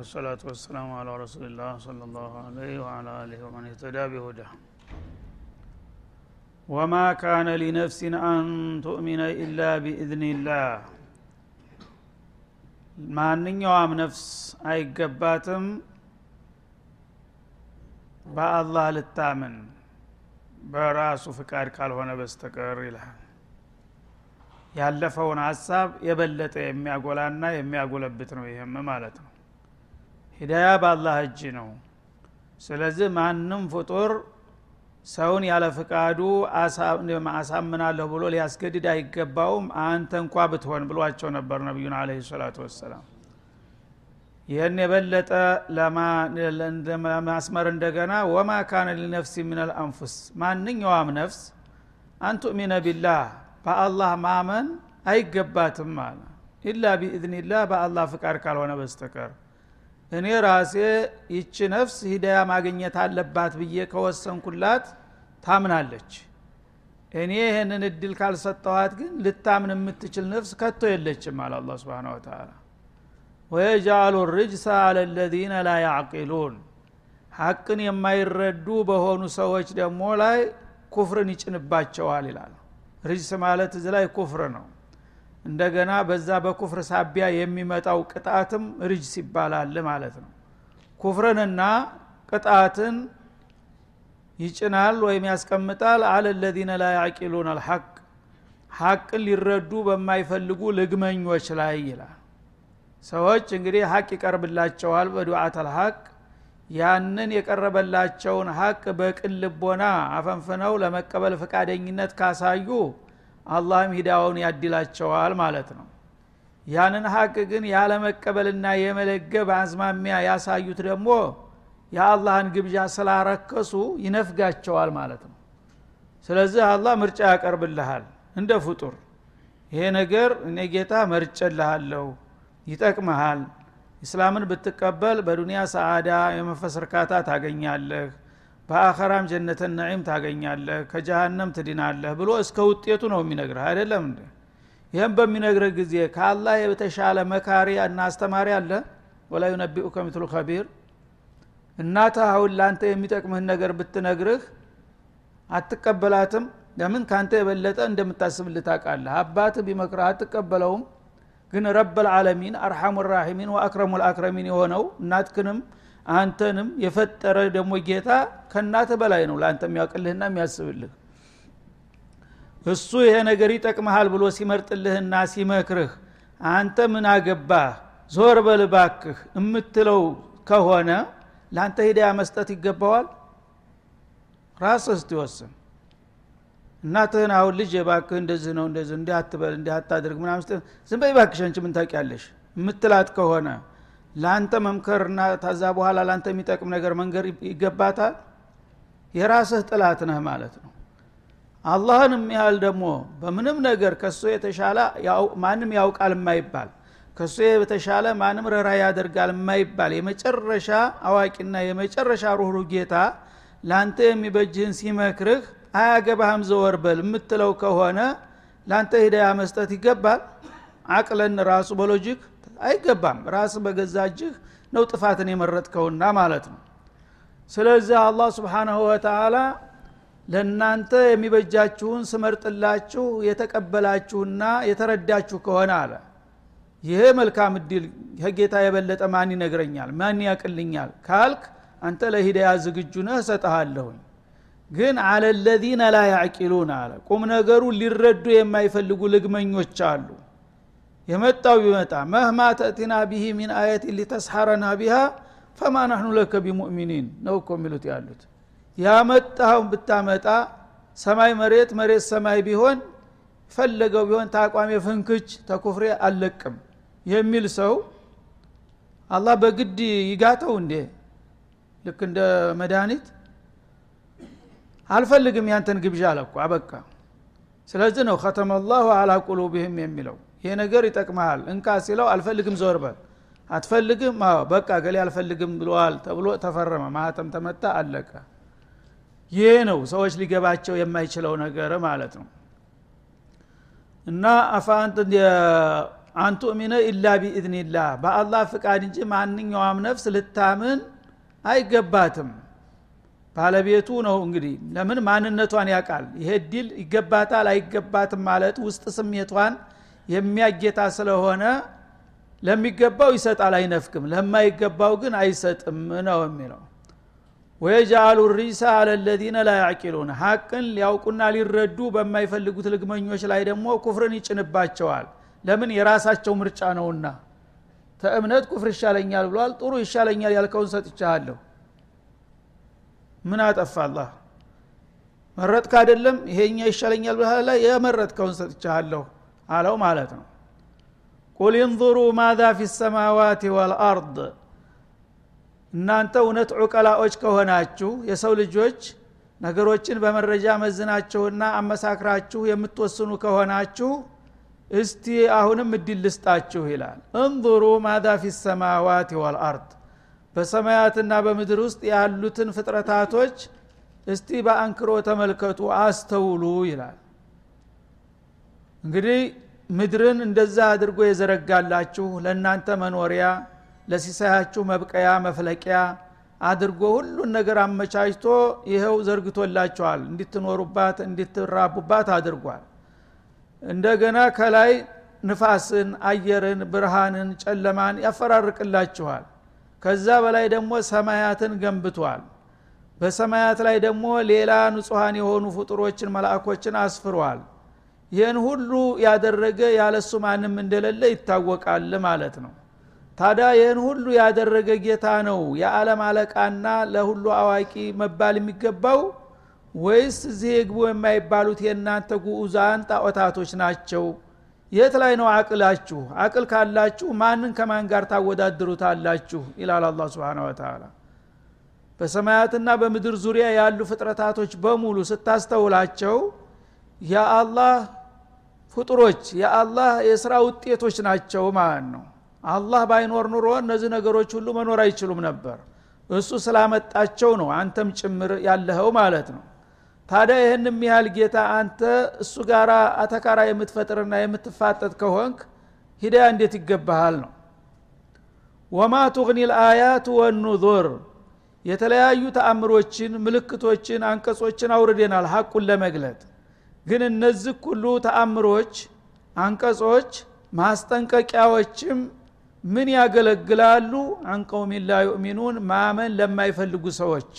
ወሰላቱ ወሰላሙ አላ ረሱሊላህ صለ ላሁ አለይህ ወአላ አሊህ ወመን እህተዳ ቢሁዳ ወማ ካነ ሊነፍሲን አን ቱእሚነ ኢላ ቢኢዝኒላህ ማንኛውም ነፍስ አይገባትም በአላህ ልታምን በራሱ ፍቃድ ካልሆነ በስተቀር ይልሃል ያለፈውን ሀሳብ የበለጠ የሚያጎላና የሚያጎለብት ነው ይህም ማለት ነው ሂዳያ በአላህ እጅ ነው። ስለዚህ ማንም ፍጡር ሰውን ያለ ፍቃዱ አሳምናለሁ ብሎ ሊያስገድድ አይገባውም። አንተ እንኳ ብትሆን ብሏቸው ነበር ነቢዩን አለ ሰላቱ ወሰላም። ይህን የበለጠ ለማስመር እንደገና ወማ ካነ ሊነፍሲ ምን አልአንፉስ ማንኛውም ነፍስ አንቱእሚነ ቢላህ በአላህ ማመን አይገባትም አለ። ኢላ ቢኢዝኒላህ በአላህ ፍቃድ ካልሆነ በስተቀር እኔ ራሴ ይቺ ነፍስ ሂዳያ ማግኘት አለባት ብዬ ከወሰንኩላት ታምናለች። እኔ ይህንን እድል ካልሰጠኋት ግን ልታምን የምትችል ነፍስ ከቶ የለችም አለ አላ ስብን ወተላ ወየጃሉ ርጅሳ አለ ለዚነ ላ ያዕቂሉን። ሐቅን የማይረዱ በሆኑ ሰዎች ደግሞ ላይ ኩፍርን ይጭንባቸዋል ይላል። ርጅስ ማለት እዚ ላይ ኩፍር ነው እንደገና በዛ በኩፍር ሳቢያ የሚመጣው ቅጣትም ርጅስ ይባላል ማለት ነው። ኩፍርንና ቅጣትን ይጭናል ወይም ያስቀምጣል። አለ ለዚነ ላ ያዕቂሉን አልሐቅ ሐቅን ሊረዱ በማይፈልጉ ልግመኞች ላይ ይላል። ሰዎች እንግዲህ ሀቅ ይቀርብላቸዋል በዱዓት አልሐቅ። ያንን የቀረበላቸውን ሀቅ በቅን ልቦና አፈንፍነው ለመቀበል ፈቃደኝነት ካሳዩ አላህም ሂዳውን ያድላቸዋል ማለት ነው። ያንን ሀቅ ግን ያለመቀበልና የመለገብ አዝማሚያ ያሳዩት ደግሞ የአላህን ግብዣ ስላረከሱ ይነፍጋቸዋል ማለት ነው። ስለዚህ አላህ ምርጫ ያቀርብልሃል እንደ ፍጡር። ይሄ ነገር እኔ ጌታ መርጨልሃለሁ ይጠቅመሃል። ኢስላምን ብትቀበል በዱንያ ሰዓዳ የመንፈስ እርካታ ታገኛለህ በአኸራም ጀነተ ነዒም ታገኛለህ ከጀሃነም ትድናለህ ብሎ እስከ ውጤቱ ነው የሚነግርህ። አይደለም እንደ ይህም በሚነግርህ ጊዜ ከአላህ የተሻለ መካሪ እና አስተማሪ አለ? ወላ ዩነቢኡከ ሚትሉ ከቢር እናትህ አሁን ለአንተ የሚጠቅምህን ነገር ብትነግርህ አትቀበላትም? ለምን? ካንተ የበለጠ እንደምታስብልህ ታውቃለህ። አባትህ ቢመክረህ አትቀበለውም። ግን ረብ ልዓለሚን አርሐሙ ራሒሚን ወአክረሙ ልአክረሚን የሆነው እናትክንም አንተንም የፈጠረ ደግሞ ጌታ ከእናትህ በላይ ነው ለአንተ የሚያውቅልህና የሚያስብልህ። እሱ ይሄ ነገር ይጠቅመሃል ብሎ ሲመርጥልህና ሲመክርህ አንተ ምን አገባህ? ዞር በልባክህ የምትለው ከሆነ ለአንተ ሂዳያ መስጠት ይገባዋል? ራስህ ስትወስን እናትህን አሁን ልጅ የባክህ እንደዚህ ነው እንደዚህ እንዲህ አትበል እንዲህ አታድርግ ምናምን ዝም በይ ባክሽ አንቺ ምን ታውቂያለሽ? የምትላት ከሆነ ለአንተ መምከርና ታዛ በኋላ ለአንተ የሚጠቅም ነገር መንገር ይገባታል? የራስህ ጥላት ነህ ማለት ነው። አላህን የሚያህል ደግሞ በምንም ነገር ከሱ የተሻለ ማንም ያውቃል የማይባል ከሱ የተሻለ ማንም ረራ ያደርጋል የማይባል የመጨረሻ አዋቂና የመጨረሻ ሩህሩ ጌታ ለአንተ የሚበጅህን ሲመክርህ አያገባህም ዘወር የምትለው ከሆነ ለአንተ ሂዳያ መስጠት ይገባል? አቅለን ራሱ በሎጂክ አይገባም። ራስ በገዛ እጅህ ነው ጥፋትን የመረጥከውና ማለት ነው። ስለዚህ አላህ ስብሓናሁ ወተላ ለእናንተ የሚበጃችሁን ስመርጥላችሁ የተቀበላችሁና የተረዳችሁ ከሆነ አለ። ይሄ መልካም እድል ከጌታ የበለጠ ማን ይነግረኛል? ማን ያቅልኛል? ካልክ አንተ ለሂዳያ ዝግጁ ነህ እሰጠሃለሁኝ ግን አለ ለዚነ ላ ያዕቂሉን አለ። ቁም ነገሩ ሊረዱ የማይፈልጉ ልግመኞች አሉ የመጣው ቢመጣ መህማ ተእቲና ቢሂ ሚን አየት ሊተስሐረና ቢሃ ፈማ ናህኑ ለከ ቢሙእሚኒን ነው እኮ የሚሉት ያሉት። ያመጣውን ብታመጣ ሰማይ መሬት መሬት ሰማይ ቢሆን ፈለገው ቢሆን ታቋሚ ፍንክች ተኩፍሬ አልለቅም የሚል ሰው አላህ በግድ ይጋተው እንዴ? ልክ እንደ መድኃኒት አልፈልግም ያንተን ግብዣ አለኩ አበቃ። ስለዚህ ነው ከተመ ላሁ አላ ቁሉብህም የሚለው ይሄ ነገር ይጠቅመሃል። እንካ ሲለው አልፈልግም ዞር በል። አትፈልግም? አዎ። በቃ ገሌ አልፈልግም ብለዋል ተብሎ ተፈረመ። ማህተም ተመታ አለቀ። ይሄ ነው ሰዎች ሊገባቸው የማይችለው ነገር ማለት ነው። እና أن تؤمن إلا بإذن الله በአላህ ፍቃድ እንጂ ማንኛውም ነፍስ ልታምን አይገባትም። ባለቤቱ ነው እንግዲህ። ለምን? ማንነቷን ያውቃል። ይሄ ዲል ይገባታል አይገባትም ማለት ውስጥ ስሜቷን የሚያይ ጌታ ስለሆነ ለሚገባው ይሰጣል አይነፍክም ለማይገባው ግን አይሰጥም ነው የሚለው። ويجعل الرجس على الذين لا ሀቅን ሊያውቁና ሊረዱ በማይፈልጉት ልግመኞች ላይ ደግሞ ኩፍርን ይጭንባቸዋል። ለምን? የራሳቸው ምርጫ ነውና። ተእምነት ኩፍር ይሻለኛል ብሏል ጥሩ ይሻለኛል ያልከውን ሰጥቻለሁ ምን አጠፋ አላህ? መረጥክ አይደለም? ይሄኛ ይሻለኛል ብላ የመረጥከውን ሰጥቻለሁ አለው ማለት ነው። ቁል እንظሩ ማዛ ፊ ሰማዋት ወልአርድ እናንተ እውነት ዑቀላዎች ከሆናችሁ የሰው ልጆች ነገሮችን በመረጃ መዝናችሁና አመሳክራችሁ የምትወስኑ ከሆናችሁ እስቲ አሁንም እድል ልስጣችሁ ይላል። እንظሩ ማዛ ፊ ሰማዋት ወልአርድ በሰማያትና በምድር ውስጥ ያሉትን ፍጥረታቶች እስቲ በአንክሮ ተመልከቱ አስተውሉ ይላል እንግዲህ ምድርን እንደዛ አድርጎ የዘረጋላችሁ ለእናንተ መኖሪያ ለሲሳያችሁ መብቀያ መፍለቂያ አድርጎ ሁሉን ነገር አመቻችቶ ይኸው ዘርግቶላችኋል። እንድትኖሩባት እንድትራቡባት አድርጓል። እንደገና ከላይ ንፋስን አየርን ብርሃንን ጨለማን ያፈራርቅላችኋል። ከዛ በላይ ደግሞ ሰማያትን ገንብቷል። በሰማያት ላይ ደግሞ ሌላ ንጹሐን የሆኑ ፍጡሮችን መላእኮችን አስፍሯል ይህን ሁሉ ያደረገ ያለሱ ማንም እንደሌለ ይታወቃል ማለት ነው። ታዲያ ይህን ሁሉ ያደረገ ጌታ ነው የዓለም አለቃና ለሁሉ አዋቂ መባል የሚገባው ወይስ እዚህ የግቡ የማይባሉት የእናንተ ጉዑዛን ጣዖታቶች ናቸው? የት ላይ ነው አቅላችሁ? አቅል ካላችሁ ማንን ከማን ጋር ታወዳድሩታላችሁ? ይላል አላ ስብን ወተላ በሰማያትና በምድር ዙሪያ ያሉ ፍጥረታቶች በሙሉ ስታስተውላቸው የአላህ ፍጡሮች የአላህ የስራ ውጤቶች ናቸው ማለት ነው። አላህ ባይኖር ኑሮ እነዚህ ነገሮች ሁሉ መኖር አይችሉም ነበር። እሱ ስላመጣቸው ነው አንተም ጭምር ያለኸው ማለት ነው። ታዲያ ይህን ያህል ጌታ አንተ እሱ ጋር አተካራ የምትፈጥርና የምትፋጠጥ ከሆንክ ሂዳያ እንዴት ይገባሃል ነው? ወማ ቱግኒ ልአያት ወኑዙር። የተለያዩ ተአምሮችን ምልክቶችን አንቀጾችን አውርደናል ሐቁን ለመግለጥ ግን እነዚህ ሁሉ ተአምሮች አንቀጾች ማስጠንቀቂያዎችም ምን ያገለግላሉ? አንቀውም ላ ዩእሚኑን ማመን ለማይፈልጉ ሰዎች።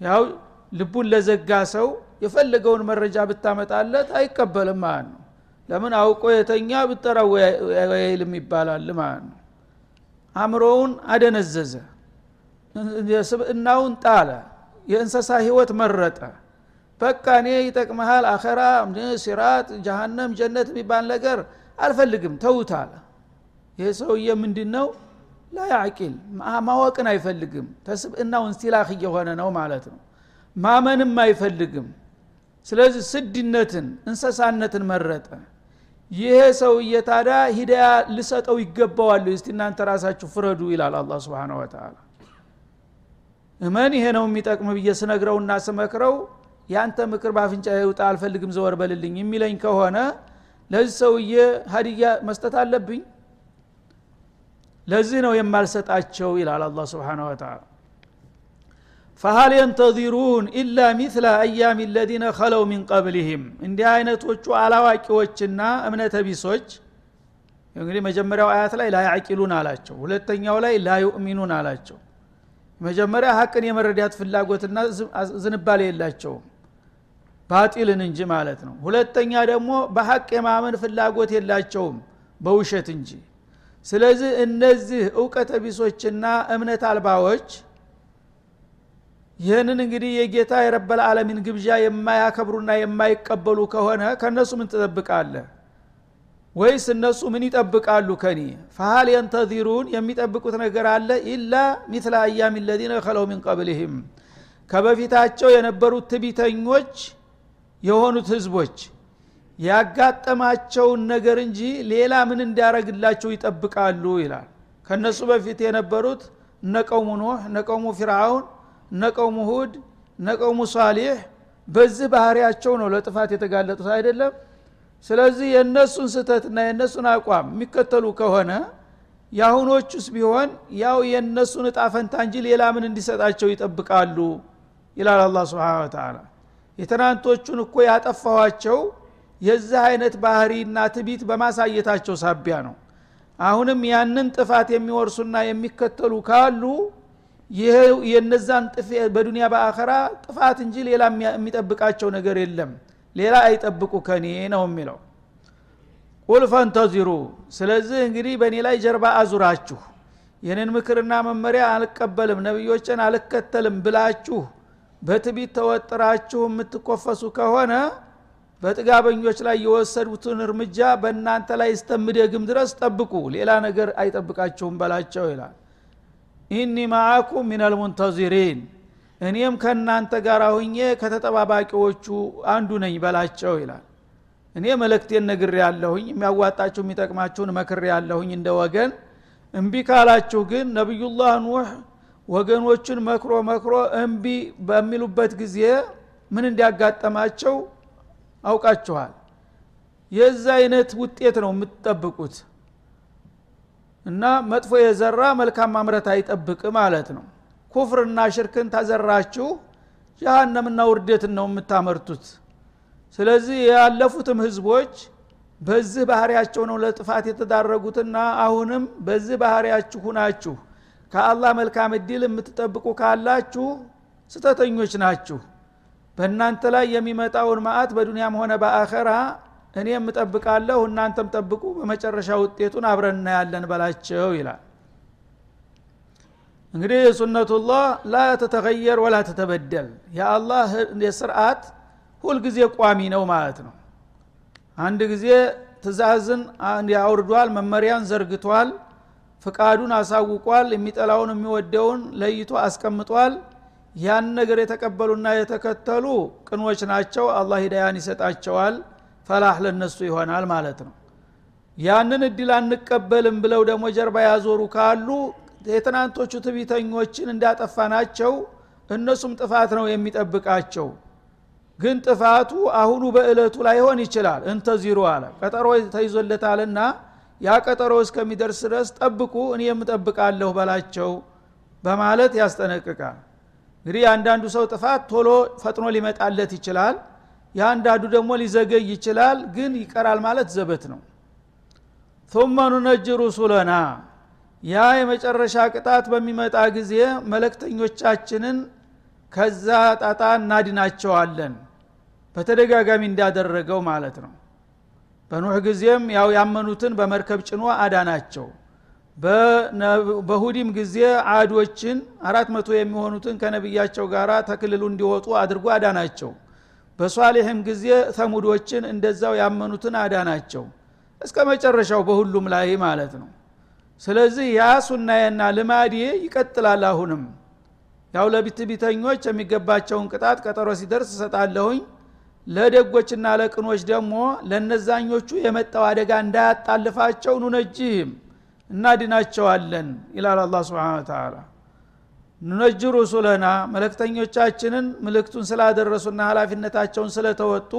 ያው ልቡን ለዘጋ ሰው የፈለገውን መረጃ ብታመጣለት አይቀበልም ማለት ነው። ለምን አውቆ የተኛ ብጠራው አይልም ይባላል ማለት ነው። አእምሮውን አደነዘዘ ስብእናውን ጣለ የእንሰሳ ህይወት መረጠ በቃ እኔ ይጠቅመሃል አኸራ ሲራጥ ጀሃነም ጀነት የሚባል ነገር አልፈልግም ተውት አለ። ይህ ሰውዬ ምንድን ነው ላያዕቂል ማወቅን አይፈልግም ተስብእናው እንስቲላክ እየሆነ ነው ማለት ነው። ማመንም አይፈልግም። ስለዚህ ስድነትን እንሰሳነትን መረጠ። ይሄ ሰውዬ ታዲያ ሂዳያ ልሰጠው ይገባዋል። እስቲ እናንተ ራሳችሁ ፍረዱ ይላል አላ ስብን ወተላ እመን ይሄ ነው የሚጠቅም ብዬ ስነግረውና ስመክረው ያንተ ምክር በአፍንጫ ይውጣ አልፈልግም ዘወር በልልኝ የሚለኝ ከሆነ ለዚህ ሰውዬ ሀዲያ መስጠት አለብኝ። ለዚህ ነው የማልሰጣቸው ይላል አላ ስብን ወተላ ፈሀል የንተዚሩን ኢላ ሚስለ አያም ለዚነ ከለው ሚን ቀብልህም እንዲህ አይነቶቹ አላዋቂዎችና እምነተ ቢሶች እንግዲህ መጀመሪያው አያት ላይ ላያቂሉን አላቸው። ሁለተኛው ላይ ላዩእሚኑን አላቸው። መጀመሪያ ሀቅን የመረዳት ፍላጎትና ዝንባሌ የላቸውም ባጢልን እንጂ ማለት ነው። ሁለተኛ ደግሞ በሀቅ የማመን ፍላጎት የላቸውም በውሸት እንጂ። ስለዚህ እነዚህ እውቀተ ቢሶችና እምነት አልባዎች ይህንን እንግዲህ የጌታ የረበል ዓለሚን ግብዣ የማያከብሩና የማይቀበሉ ከሆነ ከእነሱ ምን ትጠብቃለህ? ወይስ እነሱ ምን ይጠብቃሉ ከኒ ፈሀል የንተዚሩን የሚጠብቁት ነገር አለ? ኢላ ሚትለ አያም ለዚነ ከለው ሚን ቀብልህም። ከበፊታቸው የነበሩት ትቢተኞች የሆኑት ህዝቦች ያጋጠማቸውን ነገር እንጂ ሌላ ምን እንዲያረግላቸው ይጠብቃሉ ይላል። ከነሱ በፊት የነበሩት እነ ቀውሙ ኑህ እነ ቀውሙ ፊርአውን እነ ቀውሙ ሁድ እነ ቀውሙ ሷሊሕ በዚህ ባህሪያቸው ነው ለጥፋት የተጋለጡት አይደለም። ስለዚህ የእነሱን ስህተትና የእነሱን አቋም የሚከተሉ ከሆነ የአሁኖቹስ ቢሆን ያው የእነሱን እጣ ፈንታ እንጂ ሌላ ምን እንዲሰጣቸው ይጠብቃሉ ይላል አላ ስብን ተላ የትናንቶቹን እኮ ያጠፋኋቸው የዚህ አይነት ባህሪና ትቢት በማሳየታቸው ሳቢያ ነው። አሁንም ያንን ጥፋት የሚወርሱና የሚከተሉ ካሉ የነዛን በዱንያ በአኸራ ጥፋት እንጂ ሌላ የሚጠብቃቸው ነገር የለም። ሌላ አይጠብቁ ከኔ ነው የሚለው። ቁል ፈንተዚሩ ስለዚህ እንግዲህ በእኔ ላይ ጀርባ አዙራችሁ የኔን ምክርና መመሪያ አልቀበልም ነቢዮችን አልከተልም ብላችሁ በትቢት ተወጥራችሁ የምትኮፈሱ ከሆነ በጥጋበኞች ላይ የወሰዱትን እርምጃ በእናንተ ላይ እስተምደግም ድረስ ጠብቁ ሌላ ነገር አይጠብቃችሁም በላቸው ይላል። ኢኒ ማአኩም ሚን አልሙንተዚሪን እኔም ከእናንተ ጋር ሁኜ ከተጠባባቂዎቹ አንዱ ነኝ በላቸው ይላል። እኔ መለክቴን ነግር ያለሁኝ የሚያዋጣችሁ የሚጠቅማችሁን መክር ያለሁኝ እንደ ወገን። እምቢ ካላችሁ ግን ነቢዩላህ ኑህ ወገኖቹን መክሮ መክሮ እምቢ በሚሉበት ጊዜ ምን እንዲያጋጠማቸው አውቃችኋል? የዛ አይነት ውጤት ነው የምትጠብቁት። እና መጥፎ የዘራ መልካም ማምረት አይጠብቅ ማለት ነው። ኩፍርና ሽርክን ታዘራችሁ ጀሃነምና ውርደትን ነው የምታመርቱት። ስለዚህ ያለፉትም ህዝቦች በዚህ ባህሪያቸው ነው ለጥፋት የተዳረጉትና አሁንም በዚህ ባህሪያችሁ ሁናችሁ ከአላህ መልካም እድል የምትጠብቁ ካላችሁ ስተተኞች ናችሁ። በእናንተ ላይ የሚመጣውን ማአት በዱንያም ሆነ በአኸራ እኔ የምጠብቃለሁ እናንተም ጠብቁ በመጨረሻ ውጤቱን አብረን እናያለን በላቸው ይላል። እንግዲህ ሱነቱላህ ላ ተተገየር ወላ ተተበደል። የአላህ የስርዓት ሁልጊዜ ቋሚ ነው ማለት ነው። አንድ ጊዜ ትእዛዝን አውርዷል መመሪያን ዘርግቷል ፍቃዱን አሳውቋል የሚጠላውን የሚወደውን ለይቶ አስቀምጧል። ያን ነገር የተቀበሉና የተከተሉ ቅኖች ናቸው። አላህ ሂዳያን ይሰጣቸዋል። ፈላህ ለነሱ ይሆናል ማለት ነው። ያንን እድል አንቀበልም ብለው ደግሞ ጀርባ ያዞሩ ካሉ የትናንቶቹ ትቢተኞችን እንዳጠፋ ናቸው። እነሱም ጥፋት ነው የሚጠብቃቸው። ግን ጥፋቱ አሁኑ በእለቱ ላይሆን ይችላል። እንተዚሩ አለ። ቀጠሮ ተይዞለታልና ያ ቀጠሮ እስከሚደርስ ድረስ ጠብቁ እኔ የምጠብቃለሁ በላቸው በማለት ያስጠነቅቃል እንግዲህ የአንዳንዱ ሰው ጥፋት ቶሎ ፈጥኖ ሊመጣለት ይችላል የአንዳንዱ ደግሞ ሊዘገይ ይችላል ግን ይቀራል ማለት ዘበት ነው ثم ننجي ሩሱለና ያ የመጨረሻ ቅጣት በሚመጣ ጊዜ መለክተኞቻችንን ከዛ ጣጣ እናድናቸዋለን በተደጋጋሚ እንዳደረገው ማለት ነው በኑህ ጊዜም ያው ያመኑትን በመርከብ ጭኖ አዳናቸው። በሁዲም ጊዜ አዶችን አራት መቶ የሚሆኑትን ከነቢያቸው ጋር ተክልሉ እንዲወጡ አድርጎ አዳናቸው። በሷሌህም ጊዜ ተሙዶችን እንደዛው ያመኑትን አዳናቸው። እስከ መጨረሻው በሁሉም ላይ ማለት ነው። ስለዚህ ያ ሱናዬና ልማዴ ይቀጥላል አሁንም። ያው ለቢትቢተኞች የሚገባቸውን ቅጣት ቀጠሮ ሲደርስ እሰጣለሁኝ ለደጎችና ለቅኖች ደግሞ ለነዛኞቹ የመጣው አደጋ እንዳያጣልፋቸው ኑነጅህም እናድናቸዋለን ይላል አላ ስብን ተላ ኑነጅ ሩሱለና መለክተኞቻችንን ምልክቱን ስላደረሱና ሀላፊነታቸውን ስለተወጡ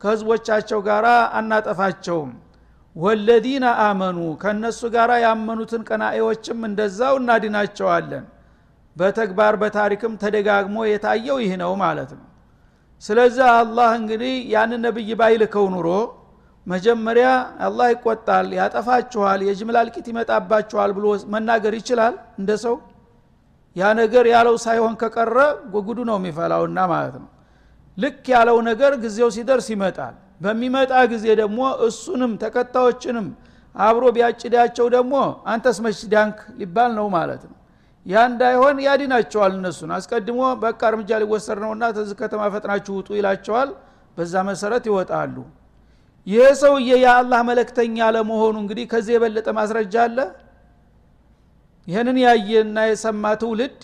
ከህዝቦቻቸው ጋር አናጠፋቸውም። ወለዲነ አመኑ ከእነሱ ጋር ያመኑትን ቀናኤዎችም እንደዛው እናድናቸዋለን። በተግባር በታሪክም ተደጋግሞ የታየው ይህ ነው ማለት ነው ስለዚህ አላህ እንግዲህ ያንን ነብይ ባይልከው ኑሮ መጀመሪያ አላህ ይቆጣል ያጠፋችኋል የጅምላ እልቂት ይመጣባችኋል ብሎ መናገር ይችላል እንደ ሰው። ያ ነገር ያለው ሳይሆን ከቀረ ጉዱ ነው የሚፈላውና ማለት ነው። ልክ ያለው ነገር ጊዜው ሲደርስ ይመጣል። በሚመጣ ጊዜ ደግሞ እሱንም ተከታዮችንም አብሮ ቢያጭዳቸው ደግሞ አንተስ መች ዳንክ ሊባል ነው ማለት ነው ያ እንዳይሆን ያድናቸዋል እነሱን። አስቀድሞ በቃ እርምጃ ሊወሰድ ነውና ተዝ ከተማ ፈጥናችሁ ውጡ ይላቸዋል። በዛ መሰረት ይወጣሉ። ይህ ሰውዬ የአላህ መለክተኛ ለመሆኑ እንግዲህ ከዚህ የበለጠ ማስረጃ አለ? ይህንን ያየና የሰማ ትውልድ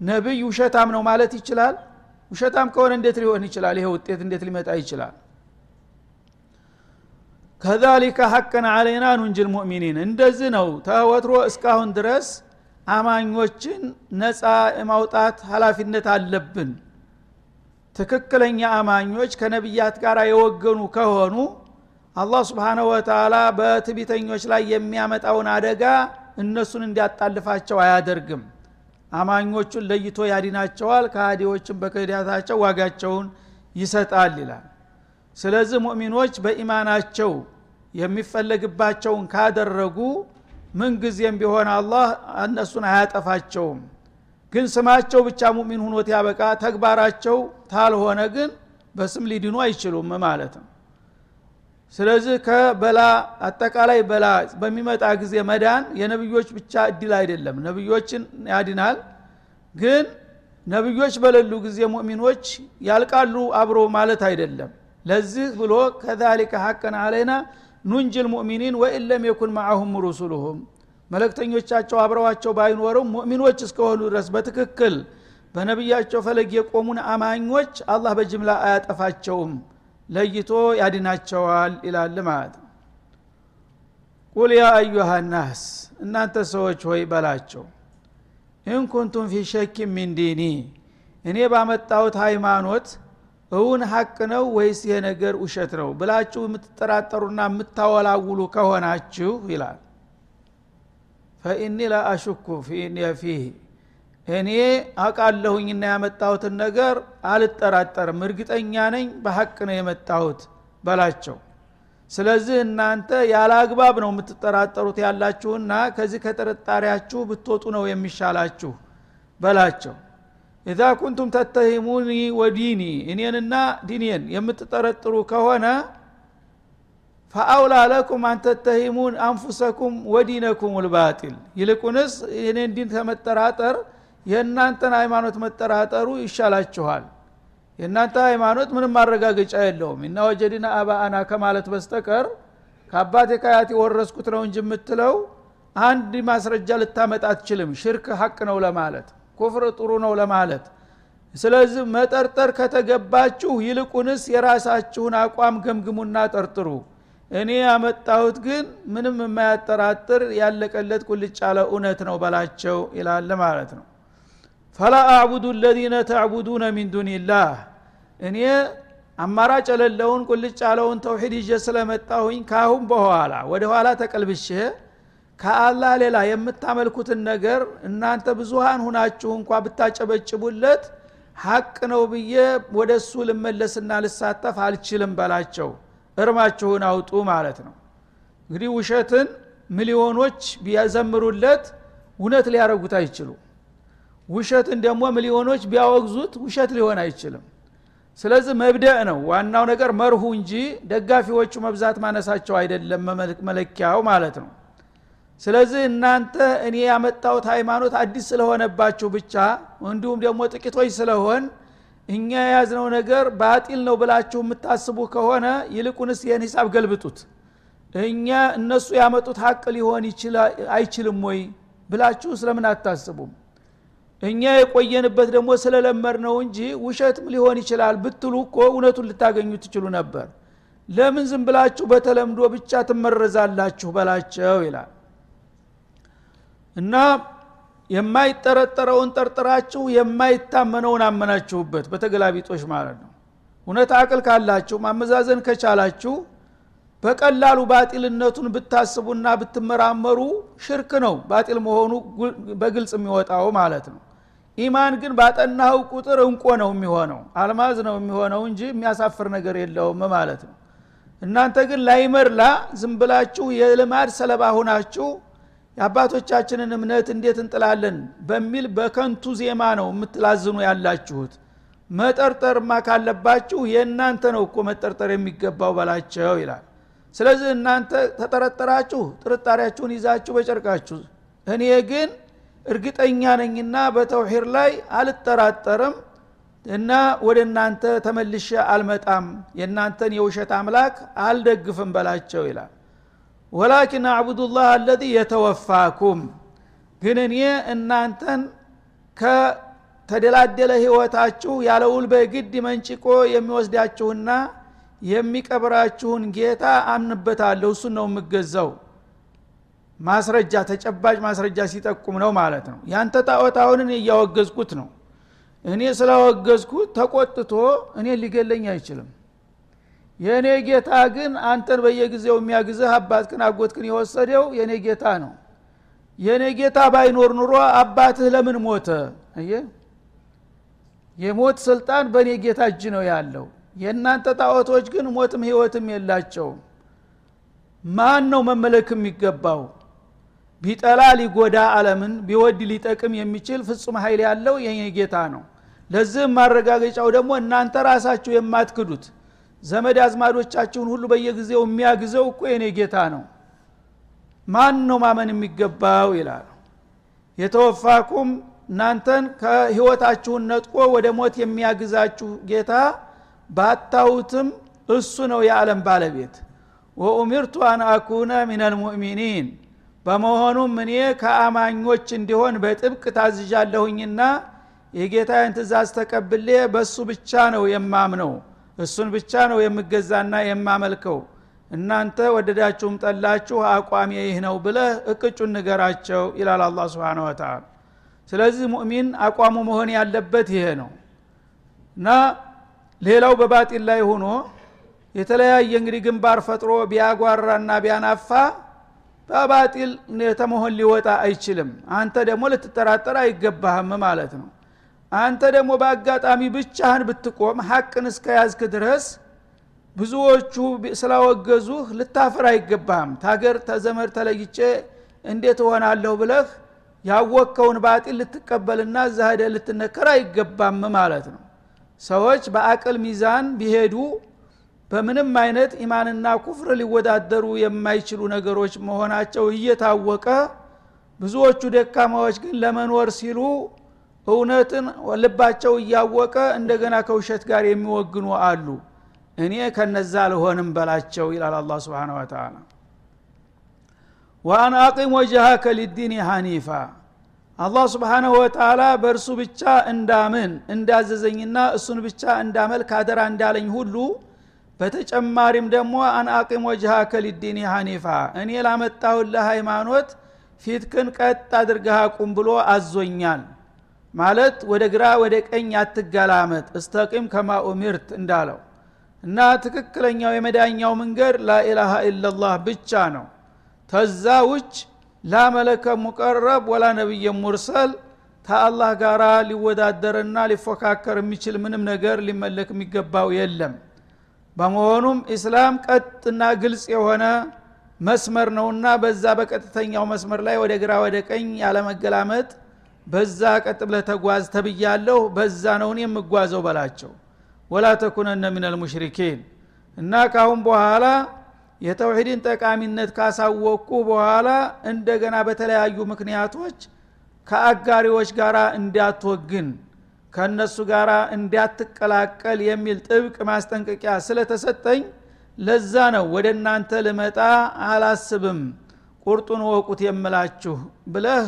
ነቢይ ውሸታም ነው ማለት ይችላል? ውሸታም ከሆነ እንዴት ሊሆን ይችላል? ይሄ ውጤት እንዴት ሊመጣ ይችላል? ከዛሊከ ሐቀን አለይና ኑንጅል ሙእሚኒን። እንደዚህ ነው ተወትሮ እስካሁን ድረስ አማኞችን ነፃ የማውጣት ሀላፊነት አለብን። ትክክለኛ አማኞች ከነቢያት ጋር የወገኑ ከሆኑ አላህ ስብሓነሁ ወተላ በትቢተኞች ላይ የሚያመጣውን አደጋ እነሱን እንዲያጣልፋቸው አያደርግም። አማኞቹን ለይቶ ያዲናቸዋል ከሃዲዎችን በክህዳታቸው ዋጋቸውን ይሰጣል ይላል። ስለዚህ ሙእሚኖች በኢማናቸው የሚፈለግባቸውን ካደረጉ ምንጊዜም ቢሆን አላህ እነሱን አያጠፋቸውም። ግን ስማቸው ብቻ ሙእሚን ሁኖት ያበቃ ተግባራቸው ታልሆነ ግን በስም ሊድኑ አይችሉም ማለት ነው። ስለዚህ ከበላ አጠቃላይ በላ በሚመጣ ጊዜ መዳን የነብዮች ብቻ እድል አይደለም። ነብዮችን ያድናል ግን ነብዮች በሌሉ ጊዜ ሙእሚኖች ያልቃሉ አብሮ ማለት አይደለም። ለዚህ ብሎ كذلك حقا علينا ننج المؤمنين وإن لم يكن معهم رسلهم። መልክተኞቻቸው አብረዋቸው ባይኖሩም ሙእሚኖች እስከሆኑ ድረስ በትክክል በነቢያቸው ፈለግ የቆሙን አማኞች አላህ በጅምላ አያጠፋቸውም። ለይቶ ያድናቸዋል ይላል ማለት ነው። قل يا أيها الناس እናንተ ሰዎች ሆይ በላቸው። إن كنتم في شك من ديني እኔ ባመጣሁት ሃይማኖት እውን ሀቅ ነው ወይስ ይሄ ነገር ውሸት ነው ብላችሁ የምትጠራጠሩና የምታወላውሉ ከሆናችሁ ይላል። ፈኢኒ ለአሹኩ ፊህ እኔ አውቃለሁኝና ያመጣሁትን ነገር አልጠራጠርም እርግጠኛ ነኝ በሐቅ ነው የመጣሁት በላቸው። ስለዚህ እናንተ ያለ አግባብ ነው የምትጠራጠሩት ያላችሁና ከዚህ ከጥርጣሬያችሁ ብትወጡ ነው የሚሻላችሁ በላቸው ኢዛ ኩንቱም ተተሂሙኒ ወዲኒ እኔንና ዲኔን የምትጠረጥሩ ከሆነ ፈአውላ ለኩም አንተተሂሙን አንፉሰኩም ወዲነኩም ልባጢል ይልቁንስ እኔን ዲን ከመጠራጠር የእናንተን ሃይማኖት መጠራጠሩ ይሻላችኋል። የእናንተ ሃይማኖት ምንም ማረጋገጫ የለውም። እና ወጀድና አባአና ከማለት በስተቀር ከአባቴ ከአያት የወረስኩት ነው እንጂ የምትለው አንድ ማስረጃ ልታመጣ አትችልም። ሽርክ ሀቅ ነው ለማለት ኩፍር ጥሩ ነው ለማለት። ስለዚህ መጠርጠር ከተገባችሁ ይልቁንስ የራሳችሁን አቋም ገምግሙና ጠርጥሩ። እኔ ያመጣሁት ግን ምንም የማያጠራጥር ያለቀለት ቁልጭ ያለ እውነት ነው በላቸው ይላል ማለት ነው። ፈላ አዕቡዱ ለዚነ ተዕቡዱነ ሚን ዱንላህ እኔ አማራጭ የሌለውን ቁልጭ ያለውን ተውሒድ ይዤ ስለመጣሁኝ ካሁን በኋላ ወደ ኋላ ተቀልብሼ ከአላህ ሌላ የምታመልኩትን ነገር እናንተ ብዙሃን ሁናችሁ እንኳ ብታጨበጭቡለት ሀቅ ነው ብዬ ወደ እሱ ልመለስና ልሳተፍ አልችልም በላቸው። እርማችሁን አውጡ ማለት ነው። እንግዲህ ውሸትን ሚሊዮኖች ቢያዘምሩለት እውነት ሊያረጉት አይችሉ ውሸትን ደግሞ ሚሊዮኖች ቢያወግዙት ውሸት ሊሆን አይችልም። ስለዚህ መብደእ ነው። ዋናው ነገር መርሁ እንጂ ደጋፊዎቹ መብዛት ማነሳቸው አይደለም መለኪያው ማለት ነው ስለዚህ እናንተ እኔ ያመጣሁት ሃይማኖት አዲስ ስለሆነባችሁ ብቻ እንዲሁም ደግሞ ጥቂቶች ስለሆን እኛ የያዝነው ነገር ባጢል ነው ብላችሁ የምታስቡ ከሆነ ይልቁንስ ይህን ሂሳብ ገልብጡት። እኛ እነሱ ያመጡት ሀቅ ሊሆን አይችልም ወይ ብላችሁ ስለምን አታስቡም? እኛ የቆየንበት ደግሞ ስለለመድ ነው እንጂ ውሸትም ሊሆን ይችላል ብትሉ እኮ እውነቱን ልታገኙ ትችሉ ነበር። ለምን ዝም ብላችሁ በተለምዶ ብቻ ትመረዛላችሁ በላቸው ይላል እና የማይጠረጠረውን ጠርጥራችሁ የማይታመነውን አመናችሁበት በተገላቢጦች ማለት ነው። እውነት አቅል ካላችሁ ማመዛዘን ከቻላችሁ በቀላሉ ባጢልነቱን ብታስቡና ብትመራመሩ ሽርክ ነው። ባጢል መሆኑ በግልጽ የሚወጣው ማለት ነው። ኢማን ግን ባጠናው ቁጥር እንቆ ነው የሚሆነው አልማዝ ነው የሚሆነው እንጂ የሚያሳፍር ነገር የለውም ማለት ነው። እናንተ ግን ላይመርላ ዝም ብላችሁ የልማድ ሰለባ ሁናችሁ የአባቶቻችንን እምነት እንዴት እንጥላለን በሚል በከንቱ ዜማ ነው የምትላዝኑ ያላችሁት። መጠርጠርማ ካለባችሁ የእናንተ ነው እኮ መጠርጠር የሚገባው በላቸው ይላል። ስለዚህ እናንተ ተጠረጠራችሁ ጥርጣሪያችሁን ይዛችሁ በጨርቃችሁ። እኔ ግን እርግጠኛ ነኝና በተውሂድ ላይ አልጠራጠርም እና ወደ እናንተ ተመልሼ አልመጣም። የእናንተን የውሸት አምላክ አልደግፍም በላቸው ይላል ወላኪን አዕቡዱላህ አለዚ የተወፋኩም። ግን እኔ እናንተን ከተደላደለ ህይወታችሁ ያለ ውል በግድ መንጭቆ የሚወስዳችሁና የሚቀብራችሁን ጌታ አምንበታለሁ። እሱን ነው የምገዛው። ማስረጃ ተጨባጭ ማስረጃ ሲጠቁም ነው ማለት ነው። ያንተ ጣዖት አሁንን እያወገዝኩት ነው። እኔ ስላወገዝኩት ተቆጥቶ እኔ ሊገለኝ አይችልም የእኔ ጌታ ግን አንተን በየጊዜው የሚያግዝህ አባትክን አጎትክን የወሰደው የእኔ ጌታ ነው። የእኔ ጌታ ባይኖር ኑሮ አባትህ ለምን ሞተ? እየ የሞት ስልጣን በእኔ ጌታ እጅ ነው ያለው። የእናንተ ጣዖቶች ግን ሞትም ህይወትም የላቸውም። ማን ነው መመለክ የሚገባው? ቢጠላ ሊጎዳ አለምን ቢወድ ሊጠቅም የሚችል ፍጹም ኃይል ያለው የኔ ጌታ ነው። ለዚህም ማረጋገጫው ደግሞ እናንተ ራሳችሁ የማትክዱት ዘመድ አዝማዶቻችሁን ሁሉ በየጊዜው የሚያግዘው እኮ የኔ ጌታ ነው። ማን ነው ማመን የሚገባው? ይላል የተወፋኩም እናንተን ከህይወታችሁን ነጥቆ ወደ ሞት የሚያግዛችሁ ጌታ ባታውትም እሱ ነው የዓለም ባለቤት። ወኡሚርቱ አን አኩነ ሚን አልሙእሚኒን በመሆኑም እኔ ከአማኞች እንዲሆን በጥብቅ ታዝዣለሁኝና የጌታዬን ትእዛዝ ተቀብሌ በእሱ ብቻ ነው የማምነው እሱን ብቻ ነው የምገዛና የማመልከው። እናንተ ወደዳችሁም ጠላችሁ አቋም ይህ ነው ብለህ እቅጩን ንገራቸው ይላል አላ ስብን ወተላ ስለዚህ ሙእሚን አቋሙ መሆን ያለበት ይሄ ነው። እና ሌላው በባጢል ላይ ሆኖ የተለያየ እንግዲህ ግንባር ፈጥሮ ቢያጓራና ቢያናፋ በባጢል የተመሆን ሊወጣ አይችልም። አንተ ደግሞ ልትጠራጠር አይገባህም ማለት ነው አንተ ደግሞ በአጋጣሚ ብቻህን ብትቆም ሀቅን እስከ ያዝክ ድረስ ብዙዎቹ ስላወገዙህ ልታፍር አይገባህም። ታገር ተዘመድ ተለይቼ እንዴት እሆናለሁ ብለህ ያወከውን ባጢል ልትቀበልና እዛ ልትነከር አይገባም ማለት ነው። ሰዎች በአቅል ሚዛን ቢሄዱ በምንም አይነት ኢማንና ኩፍር ሊወዳደሩ የማይችሉ ነገሮች መሆናቸው እየታወቀ ብዙዎቹ ደካማዎች ግን ለመኖር ሲሉ እውነትን ልባቸው እያወቀ እንደገና ከውሸት ጋር የሚወግኑ አሉ። እኔ ከነዛ ልሆንም በላቸው ይላል አላ ስብን ወተላ ወአን አቂም ወጀሃከ ሊዲን ሐኒፋ አላህ ስብሓናሁ ወተላ በእርሱ ብቻ እንዳምን እንዳዘዘኝና እሱን ብቻ እንዳመልክ አደራ እንዳለኝ ሁሉ በተጨማሪም ደግሞ አንአቂም ወጅሃከ ሊዲን ሐኒፋ እኔ ላመጣሁልህ ሃይማኖት ፊትክን ቀጥ አድርገህ አቁም ብሎ አዞኛል ማለት ወደ ግራ ወደ ቀኝ አትገላመጥ እስተቂም ከማ ኡሚርት እንዳለው እና ትክክለኛው የመዳኛው መንገድ ላኢላሃ ኢላላህ ብቻ ነው። ተዛ ውጭ ላመለከ ሙቀረብ ወላ ነቢየ ሙርሰል ከአላህ ጋር ሊወዳደርና ሊፎካከር የሚችል ምንም ነገር ሊመለክ የሚገባው የለም። በመሆኑም ኢስላም ቀጥና ግልጽ የሆነ መስመር ነውና በዛ በቀጥተኛው መስመር ላይ ወደ ግራ ወደ ቀኝ ያለመገላመጥ በዛ ቀጥ ብለህ ተጓዝ ተብያለሁ በዛ ነውን የምጓዘው በላቸው። ወላ ተኩነነ ምን አልሙሽሪኪን እና ካሁን በኋላ የተውሂድን ጠቃሚነት ካሳወቅኩ በኋላ እንደገና በተለያዩ ምክንያቶች ከአጋሪዎች ጋር እንዳትወግን ከእነሱ ጋር እንዳትቀላቀል የሚል ጥብቅ ማስጠንቀቂያ ስለተሰጠኝ ለዛ ነው ወደ እናንተ ልመጣ። አላስብም። ቁርጡን ወቁት የምላችሁ ብለህ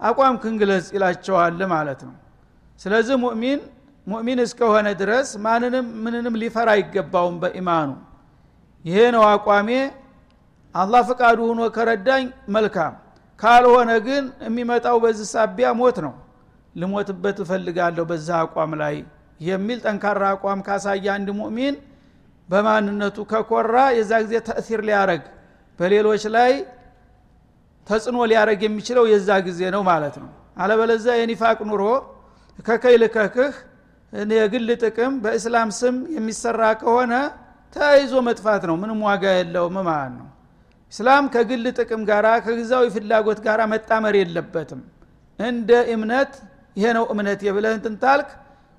አቋም ክንግለጽ ይላቸዋል ማለት ነው። ስለዚህ ሙእሚን ሙእሚን እስከሆነ ድረስ ማንንም ምንንም ሊፈራ አይገባውም በኢማኑ። ይሄ ነው አቋሜ። አላህ ፍቃዱ ሆኖ ከረዳኝ መልካም ካልሆነ ግን የሚመጣው በዚህ ሳቢያ ሞት ነው። ልሞትበት እፈልጋለሁ በዛ አቋም ላይ የሚል ጠንካራ አቋም ካሳየ አንድ ሙእሚን በማንነቱ ከኮራ የዛ ጊዜ ተእሲር ሊያረግ በሌሎች ላይ ተጽዕኖ ሊያረግ የሚችለው የዛ ጊዜ ነው ማለት ነው። አለበለዛ የኒፋቅ ኑሮ ከከይ ልከክህ የግል ጥቅም በእስላም ስም የሚሰራ ከሆነ ተያይዞ መጥፋት ነው። ምንም ዋጋ የለውም ማለት ነው። እስላም ከግል ጥቅም ጋራ ከጊዜያዊ ፍላጎት ጋር መጣመር የለበትም። እንደ እምነት ይሄ ነው እምነት የብለህ እንትን ታልክ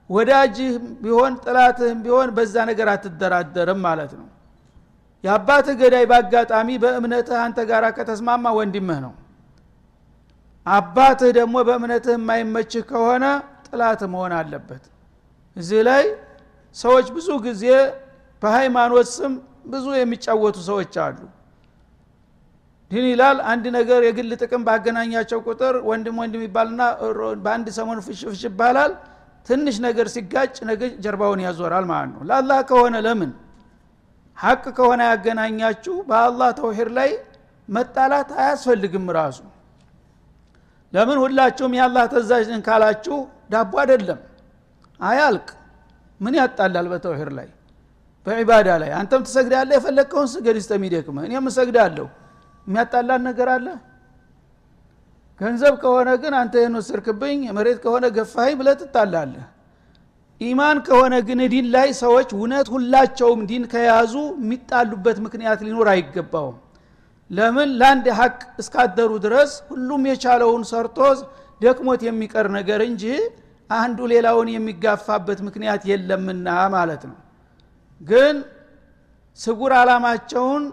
ወዳጅህ ቢሆን ጥላትህም ቢሆን በዛ ነገር አትደራደርም ማለት ነው የአባትህ ገዳይ በአጋጣሚ በእምነትህ አንተ ጋር ከተስማማ ወንድምህ ነው። አባትህ ደግሞ በእምነትህ የማይመችህ ከሆነ ጥላትህ መሆን አለበት። እዚህ ላይ ሰዎች ብዙ ጊዜ በሃይማኖት ስም ብዙ የሚጫወቱ ሰዎች አሉ። ድን ይላል አንድ ነገር የግል ጥቅም ባገናኛቸው ቁጥር ወንድም ወንድም ይባልና በአንድ ሰሞን ፍሽፍሽ ይባላል። ትንሽ ነገር ሲጋጭ ነገ ጀርባውን ያዞራል ማለት ነው። ለአላህ ከሆነ ለምን ሀቅ ከሆነ ያገናኛችሁ በአላህ ተውሂድ ላይ መጣላት አያስፈልግም ራሱ። ለምን? ሁላችሁም የአላህ ተዛዥን ካላችሁ ዳቦ አይደለም። አያልቅ። ምን ያጣላል በተውሂድ ላይ? በዒባዳ ላይ። አንተም ትሰግዳለህ የፈለግከውን ስገድ ስተሚደክመ እኔም እሰግዳለሁ። የሚያጣላን ነገር አለ? ገንዘብ ከሆነ ግን አንተ ይህን ወሰድክብኝ መሬት ከሆነ ገፋኝ ብለ ትጣላለህ ኢማን ከሆነ ግን ዲን ላይ ሰዎች እውነት ሁላቸውም ዲን ከያዙ የሚጣሉበት ምክንያት ሊኖር አይገባውም። ለምን? ለአንድ ሀቅ እስካደሩ ድረስ ሁሉም የቻለውን ሰርቶ ደክሞት የሚቀር ነገር እንጂ አንዱ ሌላውን የሚጋፋበት ምክንያት የለምና ማለት ነው። ግን ስጉር አላማቸውን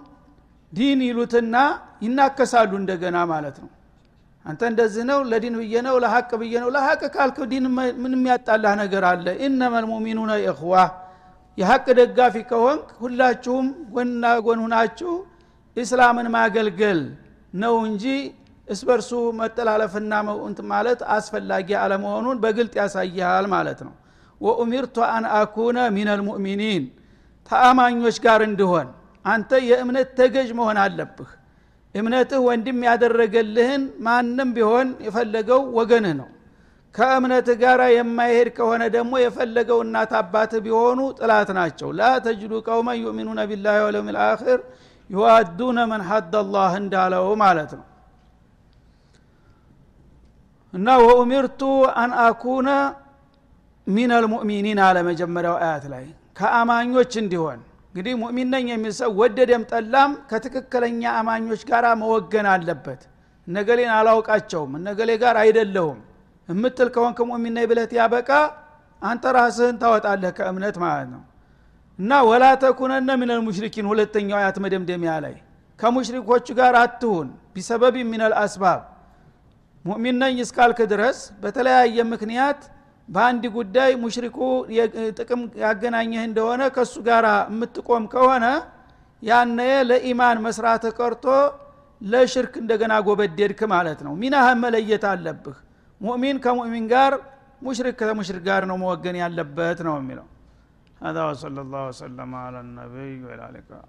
ዲን ይሉትና ይናከሳሉ እንደገና ማለት ነው አንተ እንደዚህ ነው ለዲን ብዬ ነው ለሀቅ ብዬ ነው። ለሀቅ ካልክ ዲን ምን የሚያጣላህ ነገር አለ። ኢነመ ልሙሚኑነ ኢኽዋ። የሀቅ ደጋፊ ከሆንክ ሁላችሁም ጎንና ጎን ሁናችሁ ኢስላምን ማገልገል ነው እንጂ እስበርሱ መጠላለፍና መውንት ማለት አስፈላጊ አለመሆኑን በግልጥ ያሳይሃል ማለት ነው። ወኡሚርቱ አን አኩነ ሚን አልሙእሚኒን ተአማኞች ጋር እንድሆን። አንተ የእምነት ተገዥ መሆን አለብህ እምነትህ ወንድም ያደረገልህን ማንም ቢሆን የፈለገው ወገንህ ነው። ከእምነትህ ጋር የማይሄድ ከሆነ ደግሞ የፈለገው እናት አባትህ ቢሆኑ ጥላት ናቸው። ላ ተጅዱ ቀውመን ዩእሚኑነ ቢላህ ወለውም ልአክር ዩዋዱነ መን ሀደ እንዳለው ማለት ነው። እና ወኡሚርቱ አን አኩነ ሚን አልሙእሚኒን አለ መጀመሪያው አያት ላይ ከአማኞች እንዲሆን እንግዲህ ሙእሚን ነኝ የሚል ሰው ወደደም ጠላም ከትክክለኛ አማኞች ጋር መወገን አለበት። እነገሌን አላውቃቸውም እነገሌ ጋር አይደለሁም የምትል ከሆንክ ሙእሚን ነኝ ብለት ያበቃ አንተ ራስህን ታወጣለህ ከእምነት ማለት ነው። እና ወላ ተኩነነ ምን ልሙሽሪኪን ሁለተኛው አያት መደምደሚያ ላይ ከሙሽሪኮቹ ጋር አትሁን ቢሰበብ ሚነል አስባብ። ሙእሚን ነኝ እስካልክ ድረስ በተለያየ ምክንያት በአንድ ጉዳይ ሙሽሪኩ ጥቅም ያገናኘህ እንደሆነ ከእሱ ጋር የምትቆም ከሆነ ያነ ለኢማን መስራት ቀርቶ ለሽርክ እንደገና ጎበደድክ ማለት ነው ሚናህን መለየት አለብህ ሙእሚን ከሙእሚን ጋር ሙሽሪክ ከሙሽሪክ ጋር ነው መወገን ያለበት ነው የሚለው هذا وصلى الله وسلم على النبي وعلى اله